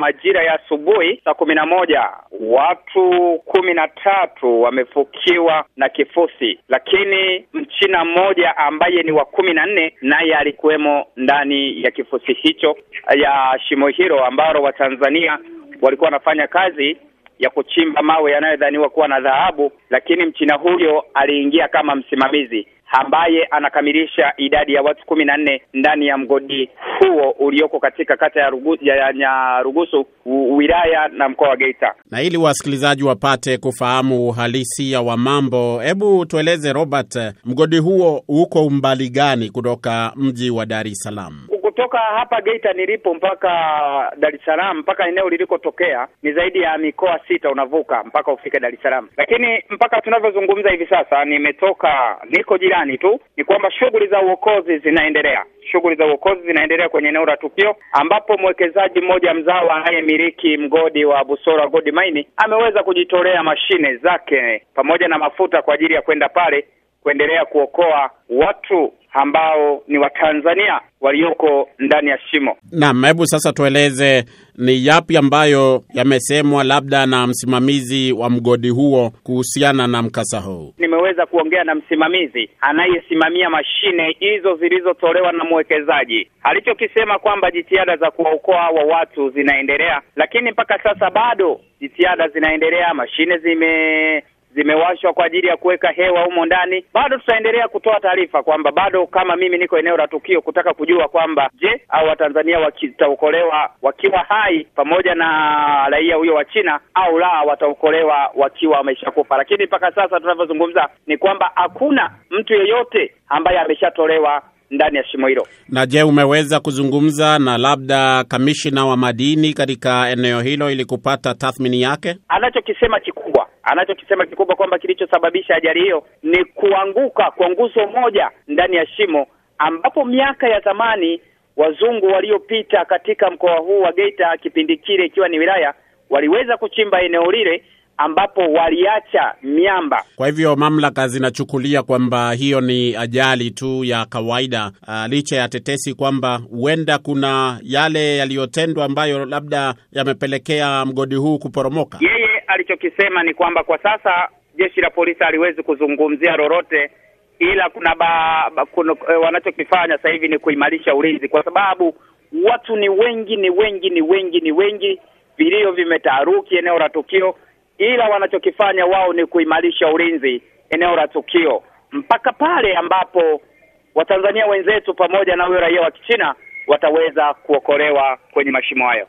majira ya asubuhi saa kumi na moja. Watu kumi na tatu wamefukiwa na kifusi, lakini mchina mmoja ambaye ni wa kumi na nne naye alikuwemo ndani ya kifusi hicho ya shimo hilo ambalo Watanzania walikuwa wanafanya kazi ya kuchimba mawe yanayodhaniwa kuwa na dhahabu, lakini mchina huyo aliingia kama msimamizi ambaye anakamilisha idadi ya watu kumi na nne ndani ya mgodi huo ulioko katika kata ya Rugu, ya Nyarugusu wilaya na mkoa wa Geita. Na ili wasikilizaji wapate kufahamu uhalisia wa mambo, hebu tueleze Robert, mgodi huo uko umbali gani kutoka mji wa Dar es Salaam? Kutoka hapa Geita nilipo mpaka Dar es Salaam mpaka eneo lilikotokea ni zaidi ya mikoa sita, unavuka mpaka ufike Dar es Salaam. Lakini mpaka tunavyozungumza hivi sasa, nimetoka niko jirani tu, ni kwamba shughuli za uokozi zinaendelea shughuli za uokozi zinaendelea kwenye eneo la tukio, ambapo mwekezaji mmoja mzawa anayemiliki mgodi wa Busora Gold Mine ameweza kujitolea mashine zake pamoja na mafuta kwa ajili ya kwenda pale kuendelea kuokoa watu ambao ni Watanzania walioko ndani ya shimo. Naam, hebu sasa tueleze ni yapi ambayo yamesemwa labda na msimamizi wa mgodi huo kuhusiana na mkasa huu? Nimeweza kuongea na msimamizi anayesimamia mashine hizo zilizotolewa na mwekezaji. Alichokisema kwamba jitihada za kuwaokoa hawa watu zinaendelea, lakini mpaka sasa bado jitihada zinaendelea, mashine zime zimewashwa kwa ajili ya kuweka hewa humo ndani. Bado tutaendelea kutoa taarifa kwamba bado kama mimi niko eneo la tukio kutaka kujua kwamba je, au Watanzania wataokolewa wakiwa hai pamoja na raia huyo wa China au la, wataokolewa wakiwa wameshakufa. Lakini mpaka sasa tunavyozungumza ni kwamba hakuna mtu yeyote ambaye ameshatolewa ndani ya shimo hilo. Na je, umeweza kuzungumza na labda kamishina wa madini katika eneo hilo ili kupata tathmini yake? Anachokisema kikubwa anachokisema kikubwa kwamba kilichosababisha ajali hiyo ni kuanguka kwa nguzo moja ndani ya shimo, ambapo miaka ya zamani wazungu waliopita katika mkoa huu wa Geita kipindi kile ikiwa ni wilaya waliweza kuchimba eneo lile ambapo waliacha miamba. Kwa hivyo mamlaka zinachukulia kwamba hiyo ni ajali tu ya kawaida, uh, licha ya tetesi kwamba huenda kuna yale yaliyotendwa ambayo labda yamepelekea mgodi huu kuporomoka. Yeye alichokisema ni kwamba kwa sasa jeshi la polisi haliwezi kuzungumzia lolote, ila kuna, ba, ba, kuna eh, wanachokifanya sasa hivi ni kuimarisha ulinzi, kwa sababu watu ni wengi, ni wengi, ni wengi, ni wengi, vilio vimetaharuki eneo la tukio ila wanachokifanya wao ni kuimarisha ulinzi eneo la tukio mpaka pale ambapo Watanzania wenzetu pamoja na huyo raia wa Kichina wataweza kuokolewa kwenye mashimo hayo.